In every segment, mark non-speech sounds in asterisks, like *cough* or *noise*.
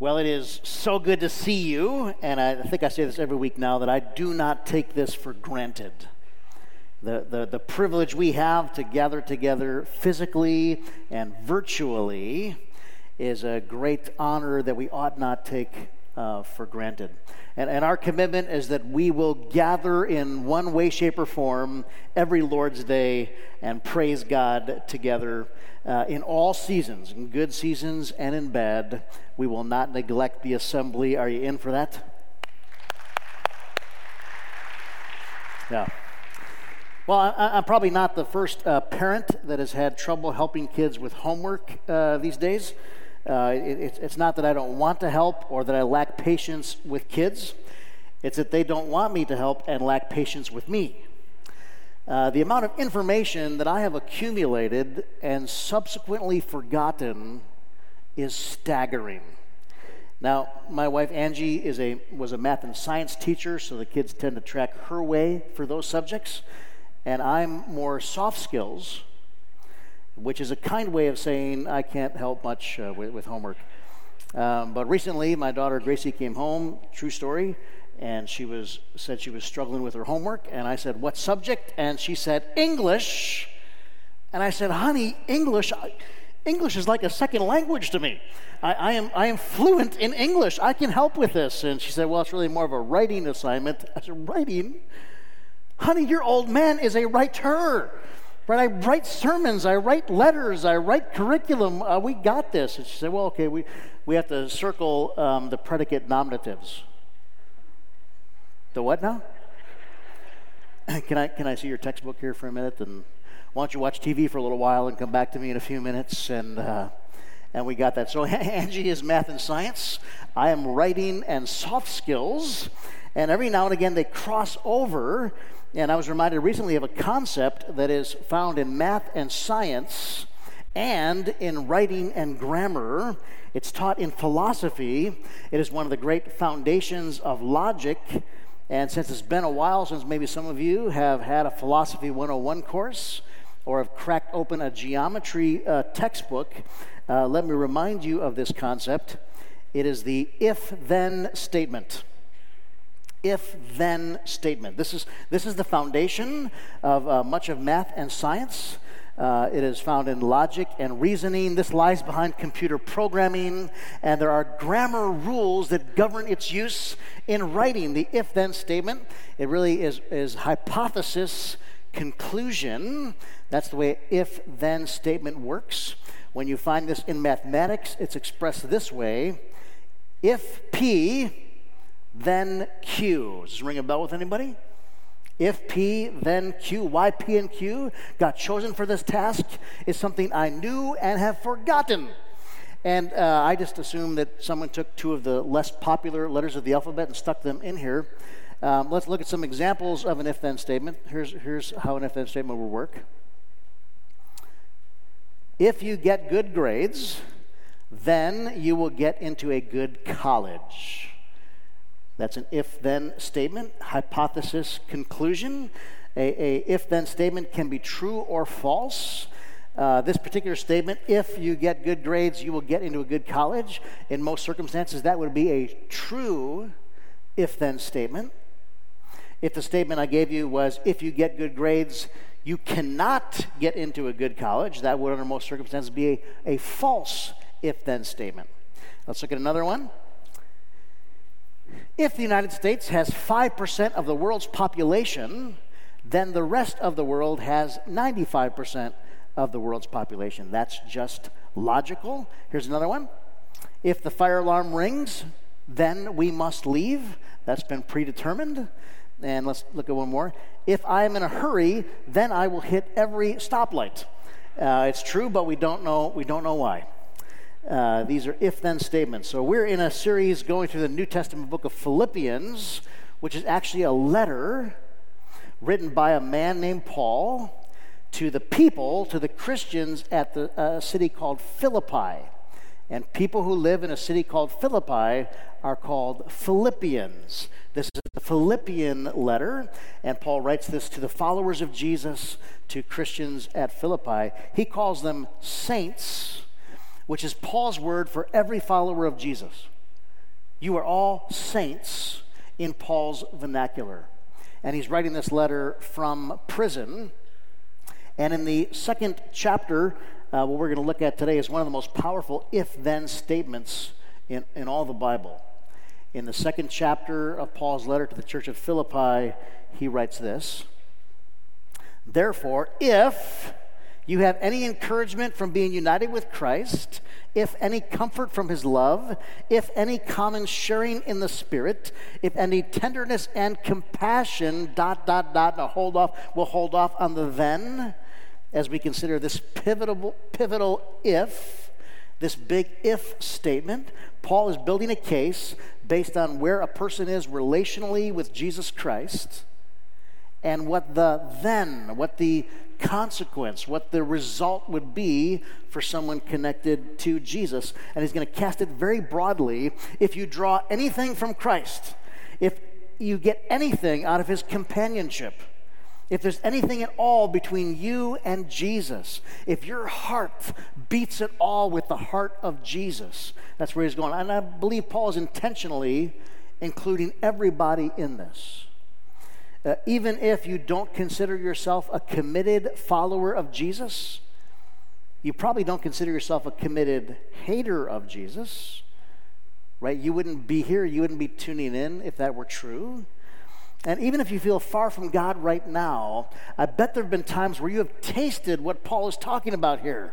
Well, it is so good to see you, and I think I say this every week now that I do not take this for granted. The, the, the privilege we have to gather together physically and virtually is a great honor that we ought not take uh, for granted. And, and our commitment is that we will gather in one way, shape, or form every Lord's Day and praise God together uh, in all seasons, in good seasons and in bad. We will not neglect the assembly. Are you in for that? Yeah. Well, I, am probably not the first uh, parent that has had trouble helping kids with homework uh, these days. Uh, it, it's not that I don't want to help or that I lack patience with kids. It's that they don't want me to help and lack patience with me. Uh, the amount of information that I have accumulated and subsequently forgotten is staggering. Now, my wife Angie is a, was a math and science teacher, so the kids tend to track her way for those subjects. And I'm more soft skills, which is a kind way of saying I can't help much uh, with, with, homework. Um, but recently, my daughter Gracie came home, true story, and she was said she was struggling with her homework and i said what subject? And she said english. And i said honey english english is like a second language to me. I, I, am, I am fluent in english. I can help with this. And she said well it's really more of a writing assignment. I said writing? Honey your old man is a writer Right, I write sermons, I write letters, I write curriculum. Uh, we got this. And she said, "Well, okay, we, we have to circle um, the predicate nominatives." The what now? *laughs* can I can I see your textbook here for a minute? And why don't you watch TV for a little while and come back to me in a few minutes? And uh, and we got that. So *laughs* Angie is math and science. I am writing and soft skills. And every now and again they cross over. And I was reminded recently of a concept that is found in math and science and in writing and grammar. It's taught in philosophy. It is one of the great foundations of logic and since it's been a while since maybe some of you have had a Philosophy 101 course or have cracked open a geometry uh, textbook, uh, let me remind you of this concept. It is the if then statement. If then statement. This is, this is the foundation of uh, much of math and science. Uh, it is found in logic and reasoning. This lies behind computer programming, and there are grammar rules that govern its use in writing. The if then statement, it really is, is hypothesis conclusion. That's the way if then statement works. When you find this in mathematics, it's expressed this way if P, then Q. Does this ring a bell with anybody? If P, then Q. Why P and Q got chosen for this task is something I knew and have forgotten. And uh, I just assumed that someone took two of the less popular letters of the alphabet and stuck them in here. Um, let's look at some examples of an if then statement. Here's, here's how an if then statement will work. If you get good grades, then you will get into a good college. That's an if then statement, hypothesis, conclusion. A, a if then statement can be true or false. Uh, this particular statement, if you get good grades, you will get into a good college. In most circumstances, that would be a true if then statement. If the statement I gave you was, if you get good grades, you cannot get into a good college, that would, under most circumstances, be a, a false if then statement. Let's look at another one. If the United States has 5% of the world's population, then the rest of the world has 95% of the world's population. That's just logical. Here's another one. If the fire alarm rings, then we must leave. That's been predetermined. And let's look at one more. If I am in a hurry, then I will hit every stoplight. Uh, it's true, but we don't know. We don't know why. Uh, these are if then statements. So we're in a series going through the New Testament book of Philippians, which is actually a letter written by a man named Paul to the people, to the Christians at the uh, city called Philippi. And people who live in a city called Philippi are called Philippians. This is the Philippian letter, and Paul writes this to the followers of Jesus, to Christians at Philippi. He calls them saints which is Paul's word for every follower of Jesus. You are all saints in Paul's vernacular. And he's writing this letter from prison. And in the second chapter, uh, what we're going to look at today is one of the most powerful if then statements in, in all the Bible. In the second chapter of Paul's letter to the church of Philippi, he writes this Therefore, if you have any encouragement from being united with Christ, if any comfort from his love, if any common sharing in the Spirit, if any tenderness and compassion, dot, dot, dot, now hold off, we'll hold off on the then? As we consider this pivotal, pivotal if, this big if statement. Paul is building a case based on where a person is relationally with Jesus Christ and what the then, what the consequence, what the result would be for someone connected to Jesus. And he's going to cast it very broadly. If you draw anything from Christ, if you get anything out of his companionship, if there's anything at all between you and Jesus, if your heart beats at all with the heart of Jesus, that's where he's going. And I believe Paul is intentionally including everybody in this. Uh, even if you don't consider yourself a committed follower of Jesus, you probably don't consider yourself a committed hater of Jesus, right? You wouldn't be here, you wouldn't be tuning in if that were true. And even if you feel far from God right now, I bet there have been times where you have tasted what Paul is talking about here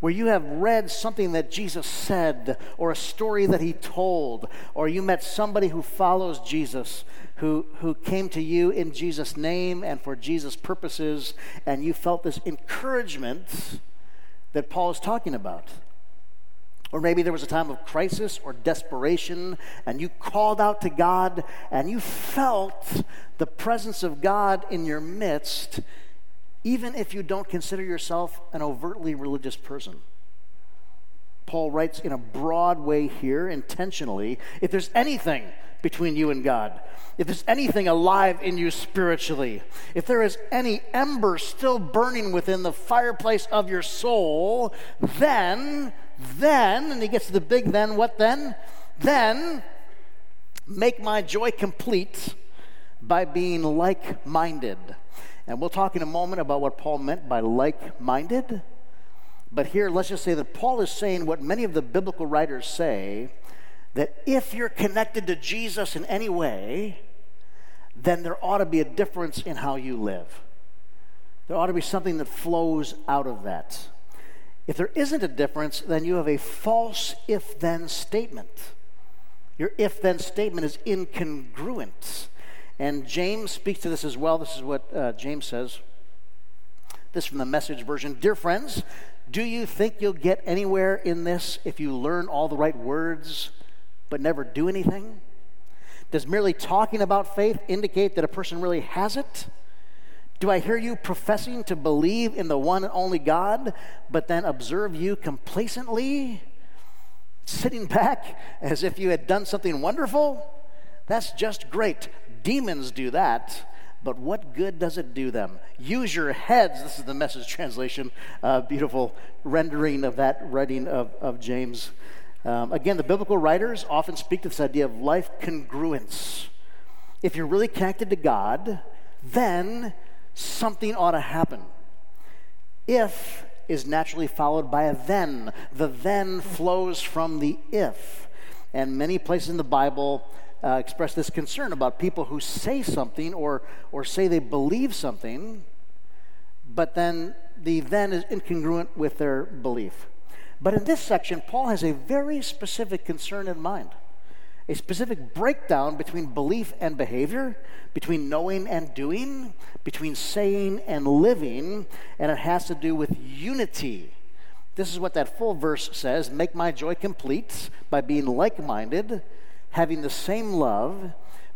where you have read something that Jesus said, or a story that he told, or you met somebody who follows Jesus, who, who came to you in Jesus' name and for Jesus' purposes, and you felt this encouragement that Paul is talking about. Or maybe there was a time of crisis or desperation, and you called out to God, and you felt the presence of God in your midst, even if you don't consider yourself an overtly religious person. Paul writes in a broad way here, intentionally if there's anything between you and God, if there's anything alive in you spiritually, if there is any ember still burning within the fireplace of your soul, then, then, and he gets to the big then, what then? Then, make my joy complete by being like minded and we'll talk in a moment about what Paul meant by like minded. But here, let's just say that Paul is saying what many of the biblical writers say that if you're connected to Jesus in any way, then there ought to be a difference in how you live. There ought to be something that flows out of that. If there isn't a difference, then you have a false if then statement. Your if then statement is incongruent. And James speaks to this as well. This is what uh, James says. This from the message version. Dear friends, do you think you'll get anywhere in this if you learn all the right words but never do anything? Does merely talking about faith indicate that a person really has it? Do I hear you professing to believe in the one and only God, but then observe you complacently, sitting back as if you had done something wonderful? That's just great. Demons do that, but what good does it do them? Use your heads. This is the message translation, uh, beautiful rendering of that writing of, of James. Um, again, the biblical writers often speak to this idea of life congruence. If you're really connected to God, then something ought to happen. If is naturally followed by a then. The then flows from the if. And many places in the Bible, uh, express this concern about people who say something or, or say they believe something, but then the then is incongruent with their belief. But in this section, Paul has a very specific concern in mind a specific breakdown between belief and behavior, between knowing and doing, between saying and living, and it has to do with unity. This is what that full verse says make my joy complete by being like minded having the same love,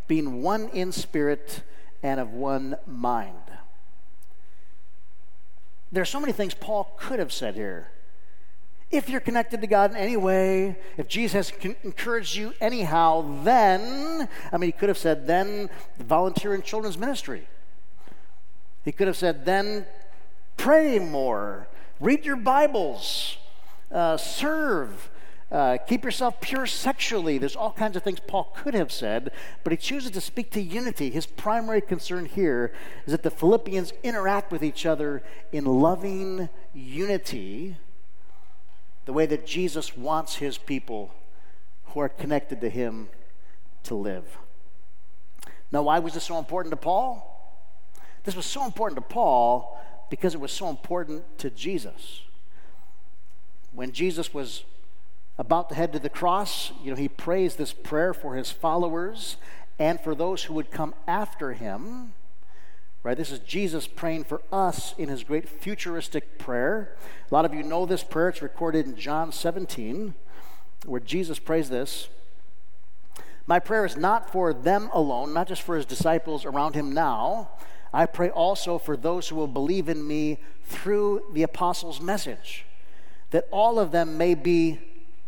being one in spirit and of one mind. There are so many things Paul could have said here. If you're connected to God in any way, if Jesus has encouraged you anyhow, then, I mean, he could have said, then volunteer in children's ministry. He could have said, then pray more, read your Bibles, uh, serve, Uh, keep yourself pure sexually. There's all kinds of things Paul could have said, but he chooses to speak to unity. His primary concern here is that the Philippians interact with each other in loving unity, the way that Jesus wants his people who are connected to him to live. Now, why was this so important to Paul? This was so important to Paul because it was so important to Jesus. When Jesus was about to head to the cross, you know, he prays this prayer for his followers and for those who would come after him. Right? This is Jesus praying for us in his great futuristic prayer. A lot of you know this prayer. It's recorded in John 17, where Jesus prays this. My prayer is not for them alone, not just for his disciples around him now. I pray also for those who will believe in me through the apostles' message, that all of them may be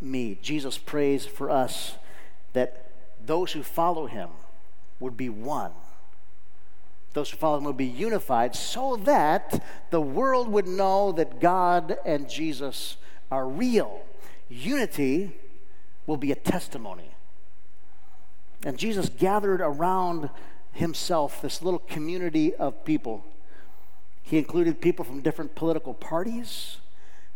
me. Jesus prays for us that those who follow him would be one. Those who follow him would be unified so that the world would know that God and Jesus are real. Unity will be a testimony. And Jesus gathered around himself this little community of people. He included people from different political parties,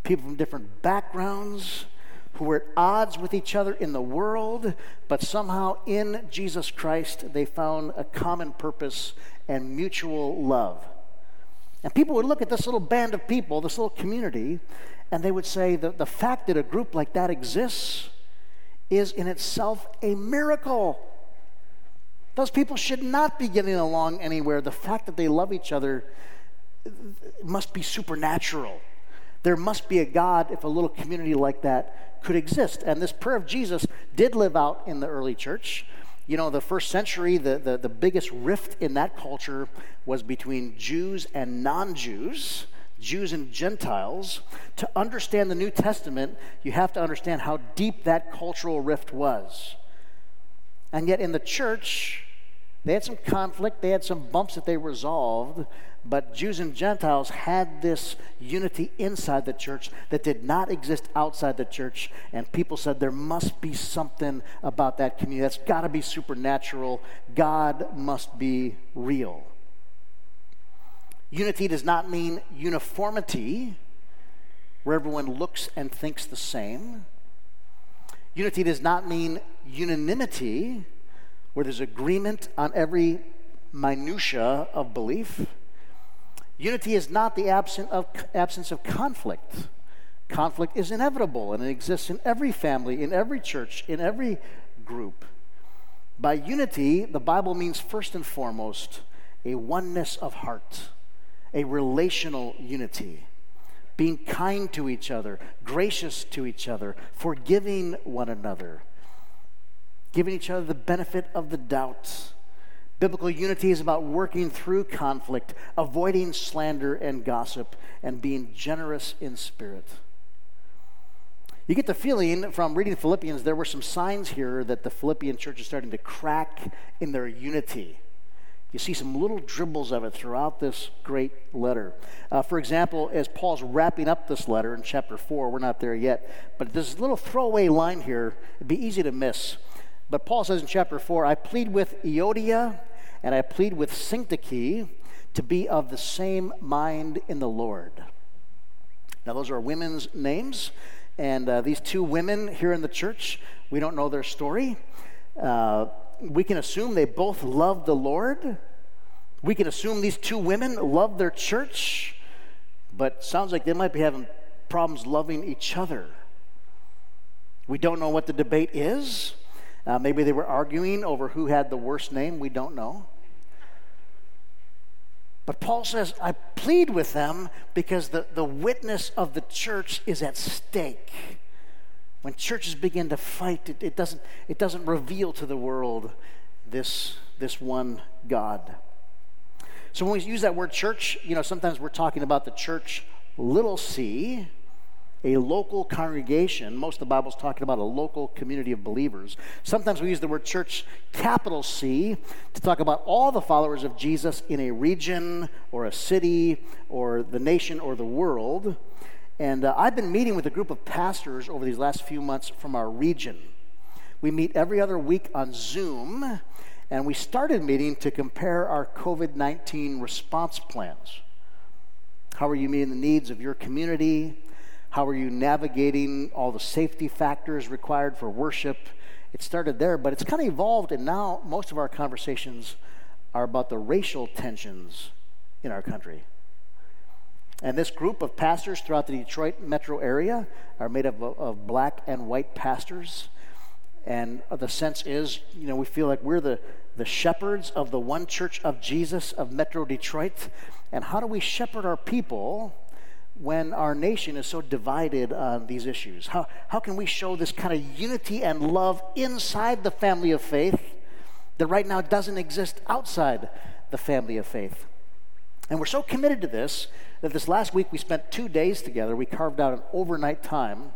people from different backgrounds, who were at odds with each other in the world, but somehow in Jesus Christ they found a common purpose and mutual love. And people would look at this little band of people, this little community, and they would say that the fact that a group like that exists is in itself a miracle. Those people should not be getting along anywhere. The fact that they love each other must be supernatural. There must be a God if a little community like that could exist. And this prayer of Jesus did live out in the early church. You know, the first century, the, the, the biggest rift in that culture was between Jews and non Jews. Jews and Gentiles, to understand the New Testament, you have to understand how deep that cultural rift was. And yet, in the church, they had some conflict, they had some bumps that they resolved, but Jews and Gentiles had this unity inside the church that did not exist outside the church. And people said there must be something about that community. That's got to be supernatural. God must be real. Unity does not mean uniformity, where everyone looks and thinks the same. Unity does not mean unanimity, where there's agreement on every minutia of belief. Unity is not the absence of, absence of conflict. Conflict is inevitable and it exists in every family, in every church, in every group. By unity, the Bible means first and foremost a oneness of heart, a relational unity, being kind to each other, gracious to each other, forgiving one another, giving each other the benefit of the doubt Biblical unity is about working through conflict, avoiding slander and gossip, and being generous in spirit. You get the feeling from reading Philippians, there were some signs here that the Philippian church is starting to crack in their unity. You see some little dribbles of it throughout this great letter. Uh, for example, as Paul's wrapping up this letter in chapter 4, we're not there yet, but there's a little throwaway line here, it'd be easy to miss. But Paul says in chapter 4, I plead with Euodia and I plead with Syntyche to be of the same mind in the Lord. Now, those are women's names, and uh, these two women here in the church, we don't know their story. Uh, we can assume they both love the Lord. We can assume these two women love their church, but sounds like they might be having problems loving each other. We don't know what the debate is. Uh, maybe they were arguing over who had the worst name. We don't know. But Paul says, I plead with them because the, the witness of the church is at stake. When churches begin to fight, it, it, doesn't, it doesn't reveal to the world this, this one God. So when we use that word church, you know, sometimes we're talking about the church little c, a local congregation. Most of the Bible's talking about a local community of believers. Sometimes we use the word church, capital C, to talk about all the followers of Jesus in a region or a city or the nation or the world. And uh, I've been meeting with a group of pastors over these last few months from our region. We meet every other week on Zoom, and we started meeting to compare our COVID 19 response plans. How are you meeting the needs of your community? How are you navigating all the safety factors required for worship? It started there, but it's kind of evolved, and now most of our conversations are about the racial tensions in our country. And this group of pastors throughout the Detroit metro area are made up of, of, black and white pastors. And the sense is, you know, we feel like we're the, the shepherds of the one church of Jesus of Metro Detroit. And how do we shepherd our people when our nation is so divided on these issues? How, how can we show this kind of unity and love inside the family of faith that right now doesn't exist outside the family of faith? And we're so committed to this that this last week we spent two days together. We carved out an overnight time.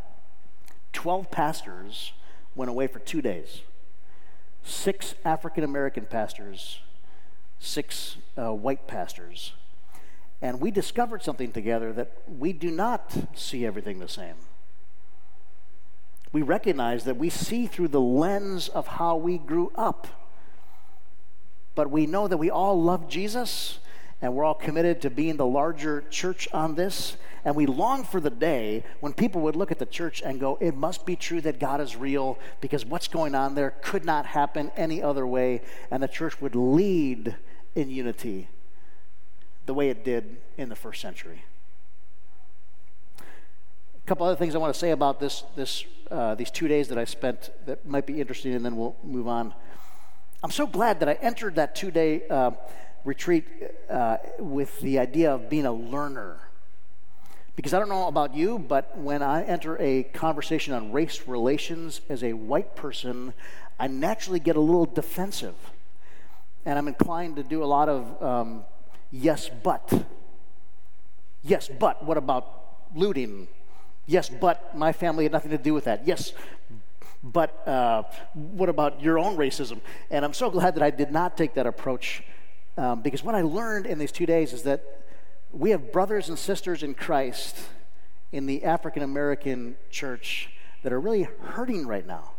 12 pastors went away for two days. Six African American pastors, six uh, white pastors and we discovered something together that we do not see everything the same. We recognize that we see through the lens of how we grew up. But we know that we all love Jesus and we're all committed to being the larger church on this. And we long for the day when people would look at the church and go, it must be true that God is real because what's going on there could not happen any other way. And the church would lead in unity the way it did in the first century. A couple other things I want to say about this, this, uh, these two days that I spent that might be interesting, and then we'll move on. I'm so glad that I entered that two day uh, retreat uh, with the idea of being a learner. Because I don't know about you, but when I enter a conversation on race relations as a white person, I naturally get a little defensive. And I'm inclined to do a lot of um, Yes, but. Yes, but what about looting? Yes, but my family had nothing to do with that. Yes, but uh, what about your own racism? And I'm so glad that I did not take that approach um, because what I learned in these two days is that we have brothers and sisters in Christ in the African American church that are really hurting right now.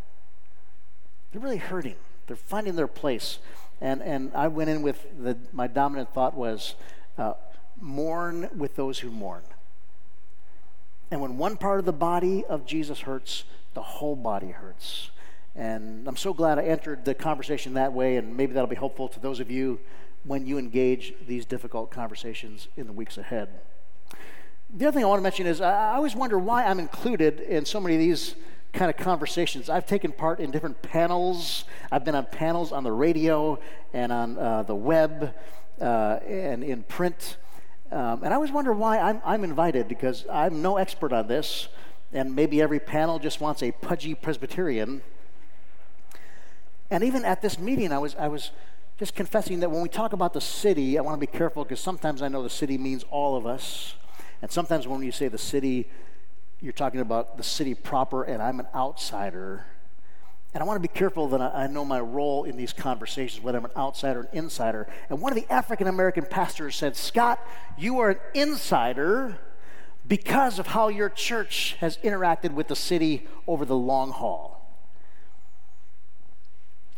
They're really hurting. They're finding their place. And, and I went in with the, my dominant thought was uh, mourn with those who mourn. And when one part of the body of Jesus hurts, the whole body hurts. And I'm so glad I entered the conversation that way, and maybe that'll be helpful to those of you when you engage these difficult conversations in the weeks ahead. The other thing I want to mention is I always wonder why I'm included in so many of these kind of conversations. I've taken part in different panels. I've been on panels on the radio and on uh, the web uh, and in print. Um, and I always wonder why I'm, I'm invited because I'm no expert on this, and maybe every panel just wants a pudgy Presbyterian. And even at this meeting, I was, I was just confessing that when we talk about the city, I want to be careful because sometimes I know the city means all of us. And sometimes when you say the city, you're talking about the city proper, and I'm an outsider. And I want to be careful that I, know my role in these conversations, whether I'm an outsider or an insider. And one of the African American pastors said, Scott, you are an insider because of how your church has interacted with the city over the long haul.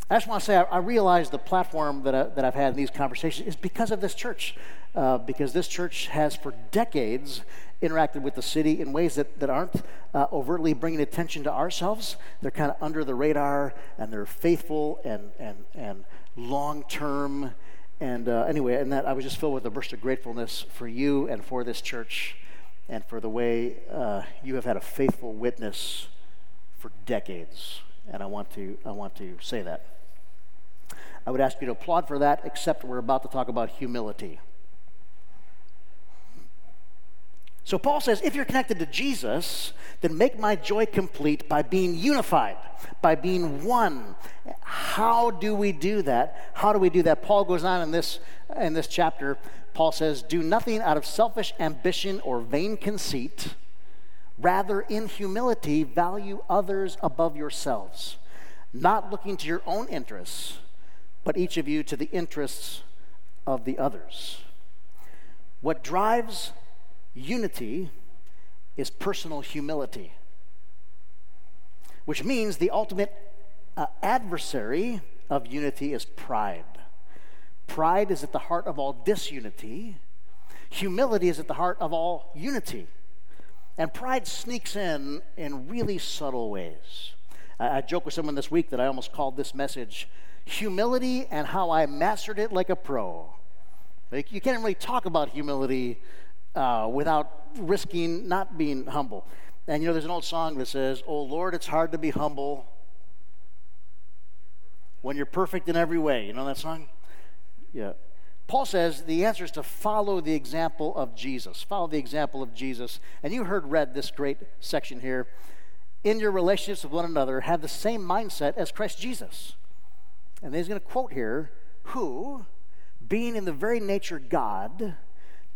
I just want to say I, I realize the platform that, I, that I've had in these conversations is because of this church, uh, because this church has for decades interacted with the city in ways that, that aren't uh, overtly bringing attention to ourselves. They're kind of under the radar and they're faithful and, and, and long term. And uh, anyway, and that I was just filled with a burst of gratefulness for you and for this church and for the way uh, you have had a faithful witness for decades. And I want to, I want to say that. I would ask you to applaud for that, except we're about to talk about humility. So Paul says, if you're connected to Jesus, then make my joy complete by being unified, by being one. How do we do that? How do we do that? Paul goes on in this in this chapter. Paul says, "Do nothing out of selfish ambition or vain conceit, rather in humility value others above yourselves, not looking to your own interests, but each of you to the interests of the others." What drives Unity is personal humility, which means the ultimate uh, adversary of unity is pride. Pride is at the heart of all disunity. Humility is at the heart of all unity. And pride sneaks in in really subtle ways. I, I joked with someone this week that I almost called this message Humility and How I Mastered It Like a Pro. Like, you can't really talk about humility uh, without risking not being humble. And you know, there's an old song that says, Oh Lord, it's hard to be humble when you're perfect in every way. You know that song? Yeah. Paul says the answer is to follow the example of Jesus. Follow the example of Jesus. And you heard read this great section here. In your relationships with one another, have the same mindset as Christ Jesus. And he's going to quote here, who, being in the very nature God,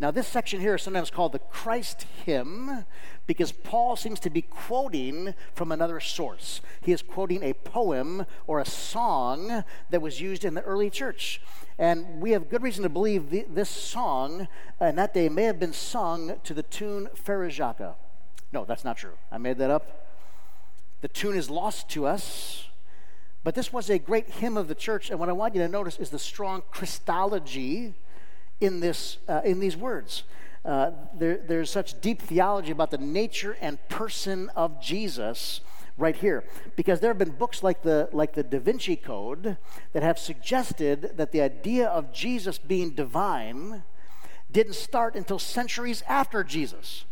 Now, this section here is sometimes called the Christ hymn because Paul seems to be quoting from another source. He is quoting a poem or a song that was used in the early church. And we have good reason to believe the, this song in that day may have been sung to the tune Jacques. No, that's not true. I made that up. The tune is lost to us. But this was a great hymn of the church. And what I want you to notice is the strong Christology in, this, uh, in these words. Uh, there, there's such deep theology about the nature and person of Jesus right here because there have been books like the like the da vinci code that have suggested that the idea of jesus being divine didn't start until centuries after jesus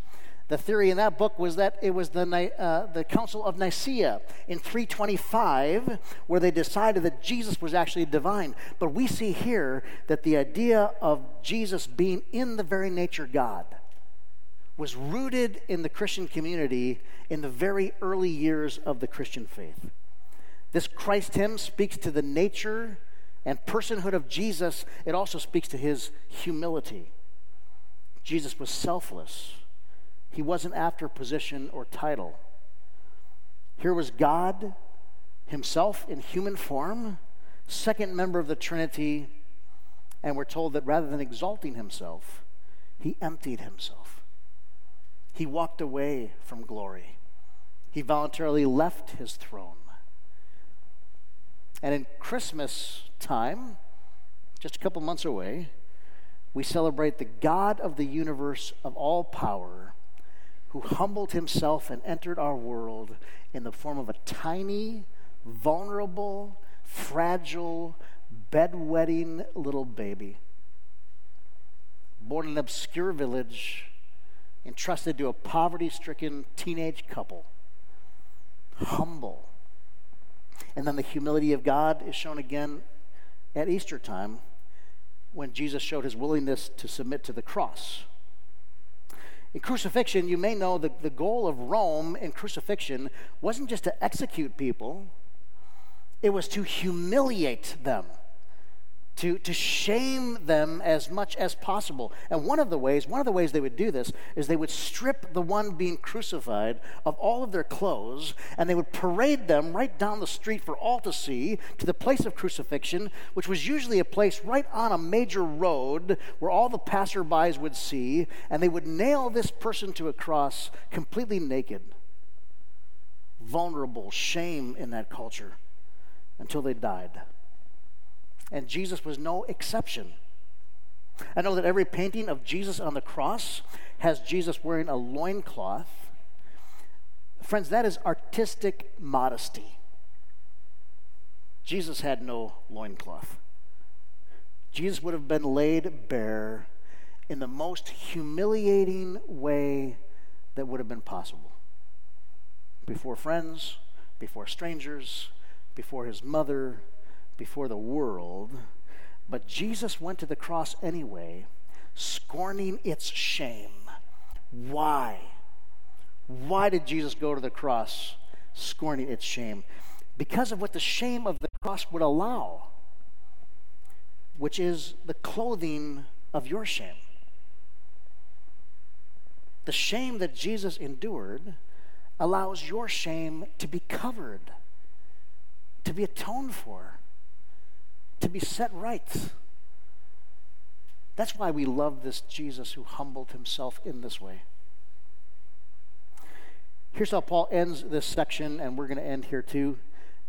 the theory in that book was that it was the, uh, the Council of Nicaea in 325 where they decided that Jesus was actually divine. But we see here that the idea of Jesus being in the very nature God was rooted in the Christian community in the very early years of the Christian faith. This Christ hymn speaks to the nature and personhood of Jesus, it also speaks to his humility. Jesus was selfless. He wasn't after position or title. Here was God himself in human form, second member of the Trinity, and we're told that rather than exalting himself, he emptied himself. He walked away from glory. He voluntarily left his throne. And in Christmas time, just a couple months away, we celebrate the God of the universe of all power who humbled himself and entered our world in the form of a tiny, vulnerable, fragile, bedwetting little baby. Born in an obscure village, entrusted to a poverty stricken teenage couple. Humble. And then the humility of God is shown again at Easter time when Jesus showed his willingness to submit to the cross. In crucifixion, you may know that the goal of Rome in crucifixion wasn't just to execute people, it was to humiliate them to, to shame them as much as possible. And one of the ways, one of the ways they would do this is they would strip the one being crucified of all of their clothes, and they would parade them right down the street for all to see to the place of crucifixion, which was usually a place right on a major road where all the passerbys would see, and they would nail this person to a cross completely naked. Vulnerable, shame in that culture until they died. And Jesus was no exception. I know that every painting of Jesus on the cross has Jesus wearing a loincloth. Friends, that is artistic modesty. Jesus had no loincloth. Jesus would have been laid bare in the most humiliating way that would have been possible. Before friends, before strangers, before his mother, before the world. But Jesus went to the cross anyway, scorning its shame. Why? Why did Jesus go to the cross, scorning its shame? Because of what the shame of the cross would allow, which is the clothing of your shame. The shame that Jesus endured allows your shame to be covered, to be atoned for, to be set right. That's why we love this Jesus who humbled himself in this way. Here's how Paul ends this section, and we're going to end here too.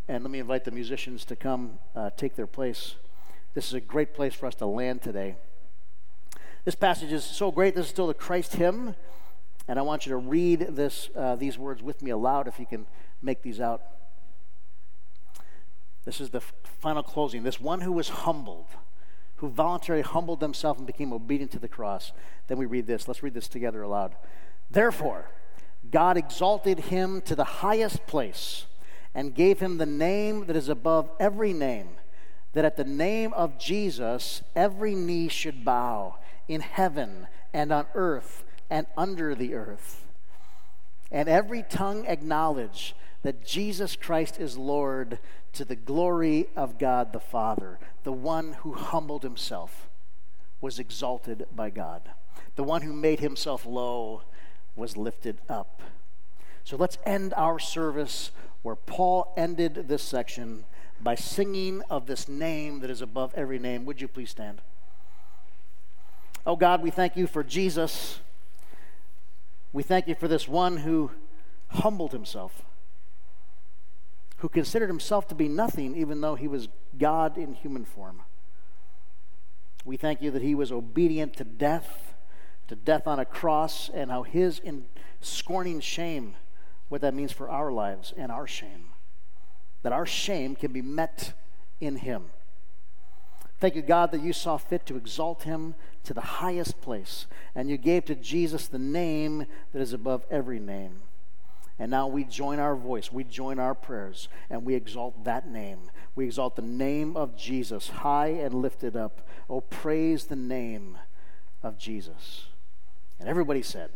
And let me invite the musicians to come uh, take their place. This is a great place for us to land today. This passage is so great. This is still the Christ hymn. And I want you to read this, uh, these words with me aloud if you can make these out. This is the final closing. This one who was humbled, who voluntarily humbled himself and became obedient to the cross. Then we read this. Let's read this together aloud. Therefore, God exalted him to the highest place and gave him the name that is above every name, that at the name of Jesus every knee should bow in heaven and on earth and under the earth. And every tongue acknowledge that Jesus Christ is Lord to the glory of God the Father. The one who humbled himself was exalted by God. The one who made himself low was lifted up. So let's end our service where Paul ended this section by singing of this name that is above every name. Would you please stand? Oh God, we thank you for Jesus we thank you for this one who humbled himself, who considered himself to be nothing, even though he was God in human form. We thank you that he was obedient to death, to death on a cross, and how his in scorning shame, what that means for our lives and our shame. That our shame can be met in him. Thank you, God, that you saw fit to exalt him to the highest place, and you gave to Jesus the name that is above every name. And now we join our voice, we join our prayers, and we exalt that name. We exalt the name of Jesus high and lifted up. Oh, praise the name of Jesus. And everybody said,